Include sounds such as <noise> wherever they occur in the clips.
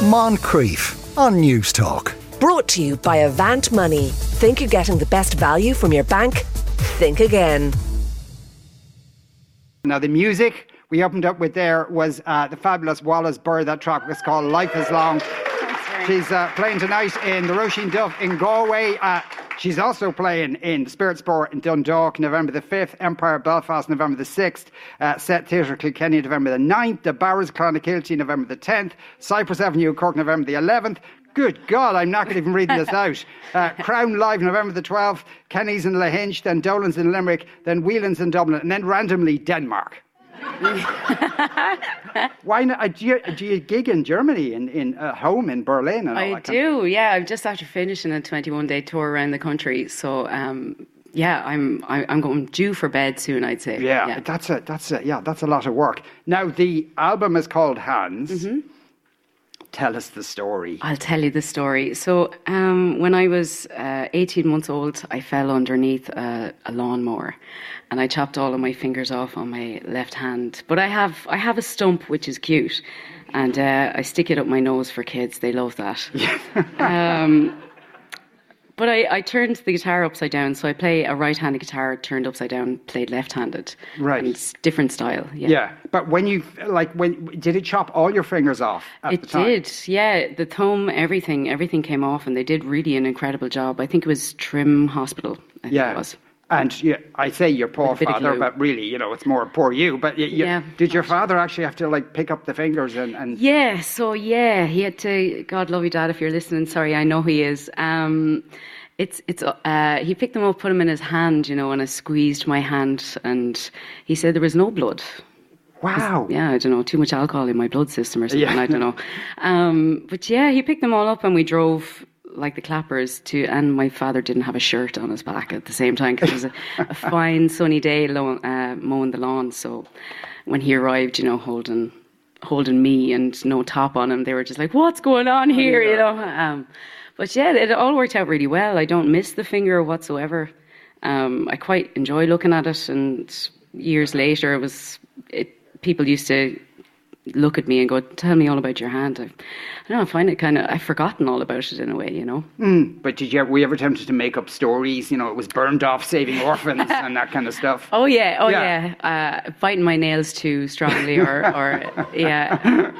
Moncrieff on Newstalk. Brought to you by Avant Money. Think you're getting the best value from your bank? Think again. Now, the music we opened up with there was uh, the fabulous Wallis Bird. That track was called Life is Long. She's uh, playing tonight in the Róisín Dubh in Galway. Uh, she's also playing in the Spirit Store in Dundalk, November the 5th, Empire Belfast, November the 6th, uh, Set Theatre Kilkenny, November the 9th, the Barras Clonakilty, November the 10th, Cypress Avenue, Cork, November the 11th. Good God, I'm not even reading this <laughs> out. Uh, Crown Live, November the 12th, Kenny's in Lahinch, then Dolan's in Limerick, then Whelan's in Dublin, and then randomly Denmark. <laughs> Why not? uh, Do you, do you gig in Germany, in, in uh, home in Berlin? And all I that kind of- do, yeah. I'm just after finishing a 21 day tour around the country. So, um, yeah, I'm I- I'm going due for bed soon, I'd say. Yeah, that's a that's a yeah that's a lot of work. Now the album is called Hands. Mm-hmm. Tell us the story. I'll tell you the story. So, um, when I was uh, 18 months old, I fell underneath a, a lawnmower, and I chopped all of my fingers off on my left hand. But I have I have a stump which is cute, and uh, I stick it up my nose for kids. They love that. <laughs> um, but I, I turned the guitar upside down, so I play a right-handed guitar turned upside down, played left-handed. Right. And it's different style. Yeah. Yeah, but when you like when did it chop all your fingers off? At the It did, yeah. The thumb, everything, everything came off, and they did really an incredible job. I think it was Trim Hospital. I think Yeah. And yeah, I say your poor With a bit of father, but really, you know, it's more poor you. But y you, Yeah. did your father actually have to like pick up the fingers and, and Yeah, so yeah, he had to. God love you, Dad, if you're listening. Sorry, I know he is. Um, it's it's. Uh, he picked them up, put them in his hand, you know, and I squeezed my hand, and he said there was no blood. wow, Yeah, I don't know, too much alcohol in my blood system or something. Yeah. I don't know. <laughs> Um, but yeah, he picked them all up, and we drove like the clappers to. And my father didn't have a shirt on his back at the same time because it was a, a <laughs> fine sunny day uh, mowing the lawn. So when he arrived, you know, holding holding me and no top on him, they were just like, "What's going on here?" You know. Um, but yeah, it all worked out really well. I don't miss the finger whatsoever. Um, I quite enjoy looking at it, and years later, it was it. People used to look at me and go, "Tell me all about your hand." I, I don't know. I find it kind of I've forgotten all about it in a way, you know. But did you were you ever tempted to make up stories? You know, it was burned off saving orphans and that kind of stuff. <laughs> Oh yeah, oh Yeah. yeah. Uh, biting my nails too strongly, or or <laughs> yeah,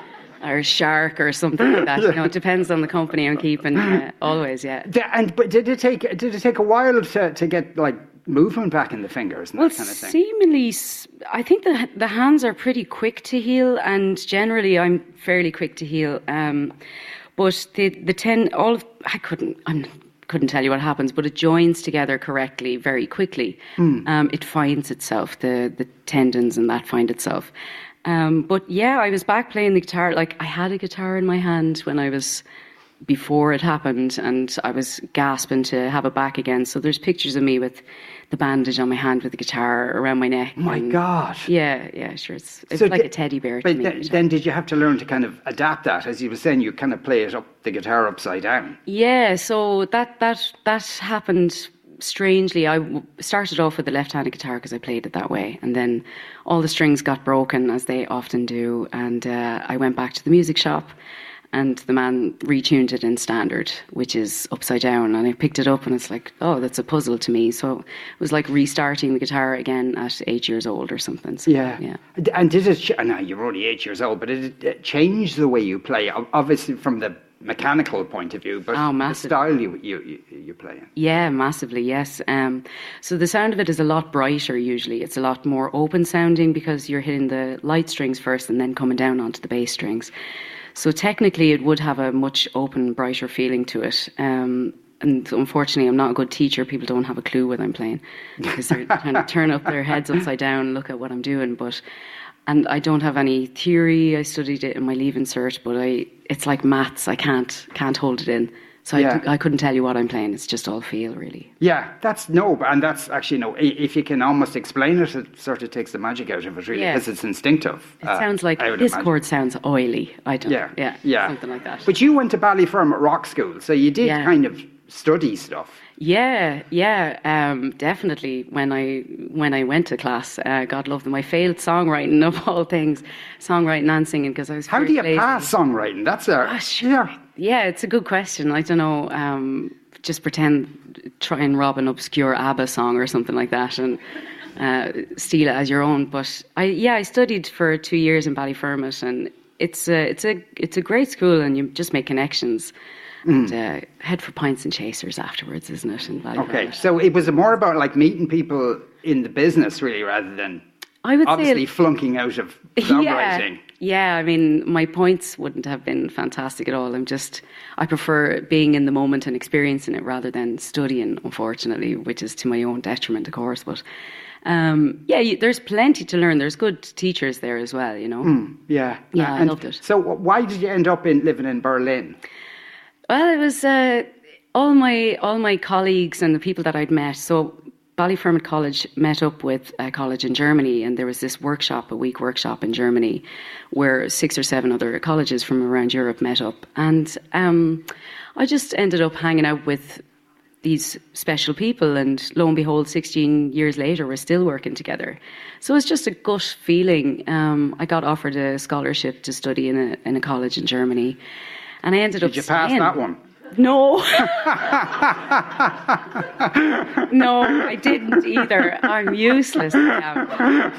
or a shark or something like that. You know, it depends on the company I'm keeping. Uh, always, yeah. And but did it take did it take a while to, to get like movement back in the fingers and Well, that kind of thing? seemingly, I think the the hands are pretty quick to heal, and generally, I'm fairly quick to heal. Um, but the the ten, all of, I couldn't, I couldn't tell you what happens, but it joins together correctly very quickly. Um, it finds itself, the the tendons and that find itself. Um, but yeah, I was back playing the guitar. Like I had a guitar in my hand when I was before it happened and I was gasping to have it back again. So there's pictures of me with the bandage on my hand with the guitar around my neck. My and- God. Yeah, yeah, sure. It's, it's So like di- a teddy bear to But me. th- then did you have to learn to kind of adapt that? As you were saying, you kind of play it up the guitar upside down. Yeah, so that that that happened strangely. I started off with the left-handed guitar because I played it that way, and then all the strings got broken as they often do, and uh, I went back to the music shop. And the man retuned it in standard, which is upside down. And I picked it up, and it's like, oh, that's a puzzle to me. So it was like restarting the guitar again at eight years old or something. So, Yeah. yeah. And did it? Ch- I you're only eight years old, but did it change the way you play? Obviously, from the mechanical point of view, but Oh, the style you you you, you play in. Yeah, massively, yes. Um, so the sound of it is a lot brighter usually. It's a lot more open sounding because you're hitting the light strings first and then coming down onto the bass strings. So technically, it would have a much open, brighter feeling to it. Um, and unfortunately, I'm not a good teacher. People don't have a clue what I'm playing because they're trying <laughs> to turn up their heads upside down and look at what I'm doing. But and I don't have any theory. I studied it in my leaving cert, but I it's like maths. I can't can't hold it in. So Yeah. I, I couldn't tell you what I'm playing. It's just all feel, really. Yeah, that's no, but- and that's actually no. If you can almost explain it, it sort of takes the magic out of it, really, Yeah. because it's instinctive. It uh, sounds like this imagine. chord sounds oily. I don't Yeah, know. Yeah, yeah, something like that. But you went to Ballyfermot rock school, so you did Yeah. kind of study stuff. Yeah, yeah, um, definitely. When I when I went to class, uh, God love them. I failed songwriting <laughs> of all things, songwriting and singing because I was. How do you lazy. pass songwriting? That's a Gosh. yeah. Yeah, it's a good question. I don't know. Um, just pretend, try and rob an obscure ABBA song or something like that, and uh, steal it as your own. But I, yeah, I studied for two years in Ballyfermot, and it's a, it's a, it's a great school, and you just make connections. And uh, head for pints and chasers afterwards, isn't it? In Ballyfermot. Okay, so it was more about like meeting people in the business, really, rather than I would say. obviously flunking out of <laughs> yeah, songwriting. yeah. I mean, my points wouldn't have been fantastic at all. I'm just, I prefer being in the moment and experiencing it rather than studying. Unfortunately, which is to my own detriment, of course. But um, yeah, you, there's plenty to learn. There's good teachers there as well. You know. Yeah, Yeah, I loved it. So, why did you end up in living in Berlin? Well, it was uh, all my all my colleagues and the people that I'd met. So Ballyfermot College met up with a college in Germany, and there was this workshop, a week workshop in Germany, where six or seven other colleges from around Europe met up, and um, I just ended up hanging out with these special people and lo and behold 16 years later we're still working together so it's just a gut feeling um, i got offered a scholarship to study in a, in a college in germany and i ended up Did you pass staying. that one? No <laughs> no i didn't either i'm useless am.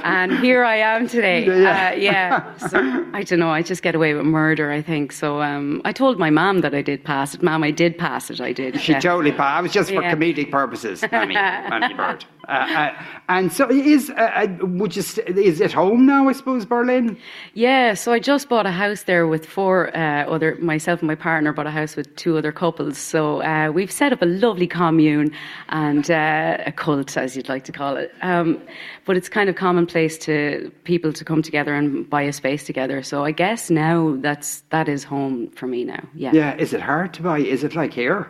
and here i am today Yeah. uh, yeah so i don't know i just get away with murder i think so um, i told my mom that i did pass it mom i did pass it i did She yeah. totally passed. I was just for Yeah. comedic purposes, Mammy, <laughs> Mammy Bird. Uh, uh, and so, is uh, uh, would you st- is it home now? I suppose Berlin. Yeah, so I just bought a house there with four uh, other, myself and my partner bought a house with two other couples. So uh, we've set up a lovely commune and uh, a cult, as you'd like to call it. Um, but it's kind of commonplace to people to come together and buy a space together. So I guess now that's that is home for me now. Yeah. Yeah, is it hard to buy? Is it like here?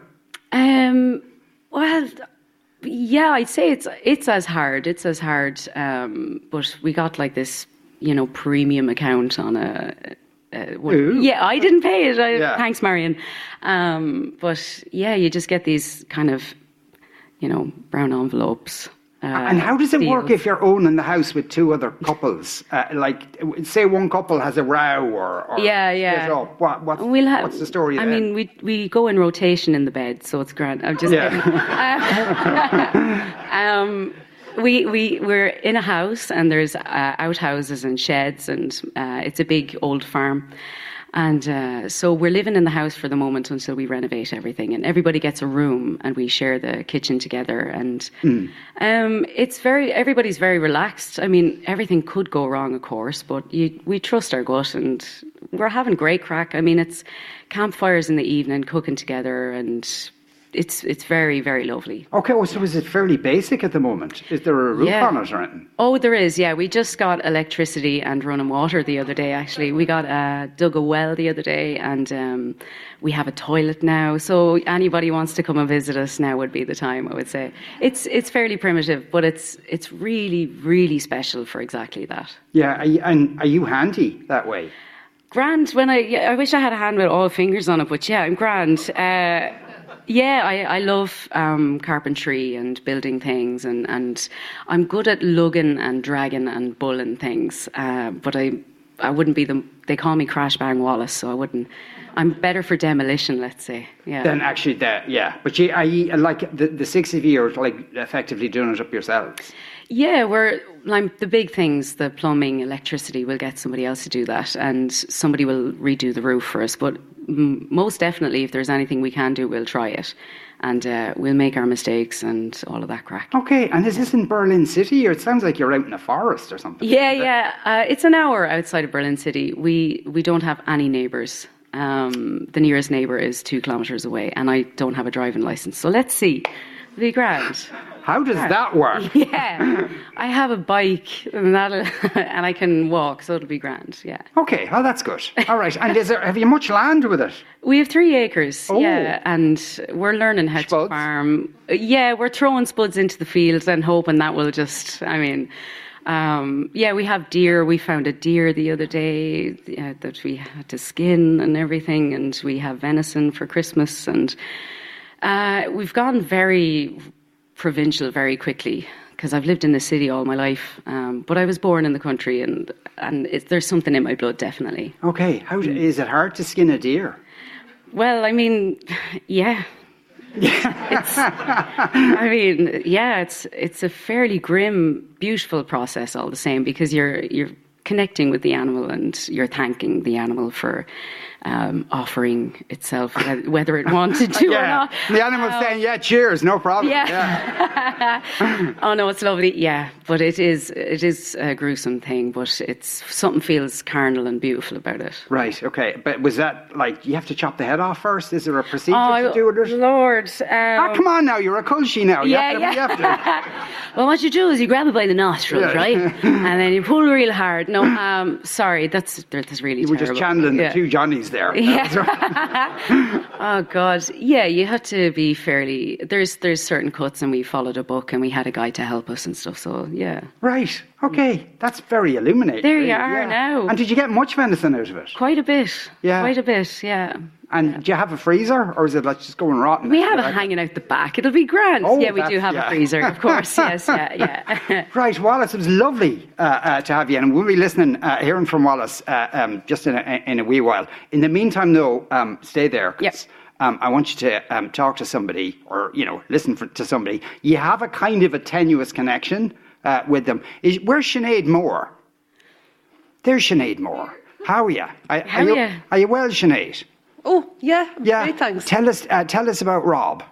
Um, well, yeah, I'd say it's it's as hard. It's as hard. Um, but we got like this, you know, premium account on a. Uh, what- Ooh. yeah, I didn't pay it. I, Yeah. Thanks, Marion. Um, but yeah, you just get these kind of, you know, brown envelopes. Uh, And how does it work if you're owning the house with two other couples? Uh, like, say one couple has a row or, or Yeah, yeah. up. What, what's, We'll have, what's the story I there? mean, we we go in rotation in the bed, so it's grand. I'm just Yeah. kidding. <laughs> um, we we we're in a house, and there's uh, outhouses and sheds, and uh, it's a big old farm. And uh, so we're living in the house for the moment until we renovate everything, and everybody gets a room, and we share the kitchen together. And um, it's very everybody's very relaxed. I mean, everything could go wrong, of course, but you, we trust our gut, and we're having great crack. I mean, it's campfires in the evening, cooking together, and it's it's very very lovely. okay, well, so is it fairly basic at the moment? Is there a roof Yeah. on it or anything? Oh, there is. Yeah, we just got electricity and running water the other day. Actually, we got uh, dug a well the other day, and um, we have a toilet now. So anybody wants to come and visit us now would be the time. I would say it's it's fairly primitive, but it's it's really really special for exactly that. Yeah, are you, and are you handy that way? Grand. When I I wish I had a hand with all fingers on it, but yeah, I'm grand. Uh, yeah, I, I love um, carpentry and building things, and, and I'm good at lugging and dragging and bulling things. Uh, but I I wouldn't be the. They call me Crash Bang Wallis, so I wouldn't. I'm better for demolition, let's say. Yeah. Then actually, that yeah. But you, you like the, the six of you are like effectively doing it up yourselves? Yeah, we're like the big things, the plumbing, electricity. We'll get somebody else to do that, and somebody will redo the roof for us. But most definitely, if there's anything we can do, we'll try it, and uh, we'll make our mistakes and all of that crack. Okay, and is this in Berlin City, or it sounds like you're out in a forest or something? Yeah, yeah. Uh, it's an hour outside of Berlin City. We we don't have any neighbours. Um, the nearest neighbour is two kilometres away, and I don't have a driving licence. So let's see. It'll be grand. How does that work? <laughs> Yeah, I have a bike and that, <laughs> and I can walk, so it'll be grand. Yeah, Okay, oh, that's good. All right, and is there have you much land with it? <laughs> we have three acres. Oh. Yeah, and we're learning how Spuds? to farm. Yeah, we're throwing spuds into the fields and hoping that will just. I mean. Um, yeah, we have deer. We found a deer the other day uh, that we had to skin and everything, and we have venison for Christmas. And Uh, we've gone very provincial very quickly because I've lived in the city all my life. Um, but I was born in the country, and and there's something in my blood, definitely. Okay, how is it hard to skin a deer? Well, I mean, yeah. <laughs> it's, I mean, yeah, it's it's a fairly grim, beautiful process all the same because you're you're connecting with the animal and you're thanking the animal for um, offering itself, whether- it wanted to or Yeah, not. the animal's Um, saying, "Yeah, cheers, no problem." yeah. <laughs> oh no, it's lovely. Yeah, but it is it is a gruesome thing, but it's something feels carnal and beautiful about it. Right. Okay. But was that like you have to chop the head off first? Is there a procedure Oh, to do it? Lord! Um, Ah, come on now, you're a culchie now. You Yeah, have to, yeah. you have to. well, what you do is you grab it by the nostrils, Yeah. right, <laughs> and then you pull real hard. No, um, sorry, that's that's really You were terrible. just channeling yeah. the two Johnnies there. <laughs> Yeah. <laughs> oh God, yeah. You had to be fairly. There's there's certain cuts, and we followed a book, and we had a guy to help us and stuff. So yeah, Right. Okay. That's very illuminating. There you are yeah. now. And did you get much venison out of it? quite a bit. Yeah. quite a bit. Yeah. And do you have a freezer, or is it like just going rotten? We have it Like- hanging out the back. It'll be grand. Oh, yeah, we do have yeah. a freezer, of course. <laughs> yes, yeah, yeah. <laughs> Right, Wallis, it was lovely uh, uh, to have you, and we'll be listening, uh, hearing from Wallis uh, um, just in a, in a wee while. In the meantime, though, um, stay there. Yes. Um, I want you to um, talk to somebody, or you know, listen for, to somebody. You have a kind of a tenuous connection uh, with them. Is, where's Sinead Moore? There's Sinead Moore. How are you? Are, How are you? are? Are you well, Sinead? Oh, yeah. Yeah. Great, thanks. Tell us. Uh, tell us about Rob.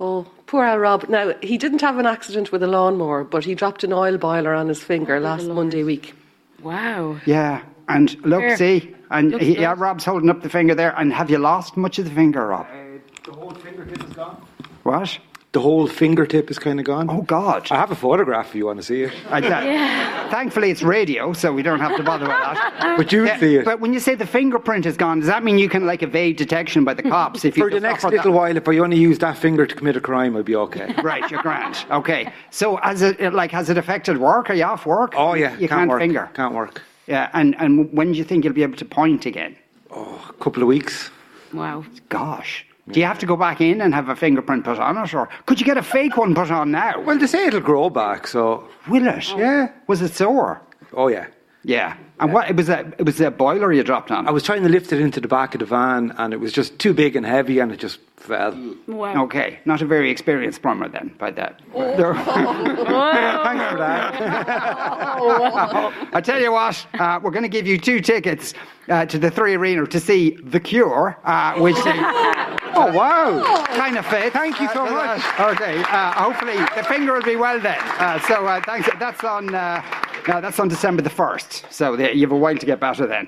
oh, poor old Rob. Now, he didn't have an accident with a lawnmower, but he dropped an oil boiler on his finger last Monday week. Wow. Yeah, and look, Here. see, and Looks he, good. yeah, Rob's holding up the finger there. And have you lost much of the finger, Rob? The whole fingertip is gone. What? The whole fingertip is kind of gone. Oh God! I have a photograph if you want to see it. I- that- Thankfully, it's radio, so we don't have to bother with that. <laughs> But you Yeah, see it. But when you say the fingerprint is gone, does that mean you can like evade detection by the <laughs> cops if you For the next offer that- little while, if I only use that finger to commit a crime, I'll be okay. <laughs> Right, you're grand. Okay, so has it like has it affected work? Are you off work? Oh yeah, you can't, can't work. finger. Can't work. Yeah, and and when do you think you'll be able to point again? Oh, a couple of weeks. Wow. Gosh. Do you have to go back in and have a fingerprint put on it, or could you get a fake one put on now? Well, they say it'll grow back, so Will it? Yeah. Was it sore? oh yeah. Yeah. And what it was a it was a boiler you dropped on. I was trying to lift it into the back of the van, and it was just too big and heavy, and it just fell. Wow. Okay, not a very experienced plumber then, by that. <laughs> Thanks for that. <laughs> I tell you what, uh, we're going to give you two tickets uh, to the Three Arena to see The Cure, uh, which <laughs> oh wow! kind of fit. Thank you so Uh, much. Okay, uh, hopefully the finger will be well then. Uh, so uh, thanks. That's on. Uh, no, that's on December the first. So the, you have a while to get better then.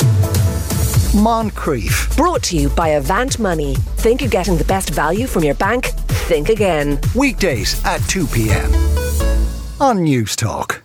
Moncrieff. Brought to you by Avant Money. Think you're getting the best value from your bank? Think again. Weekdays at 2 p.m. on Newstalk.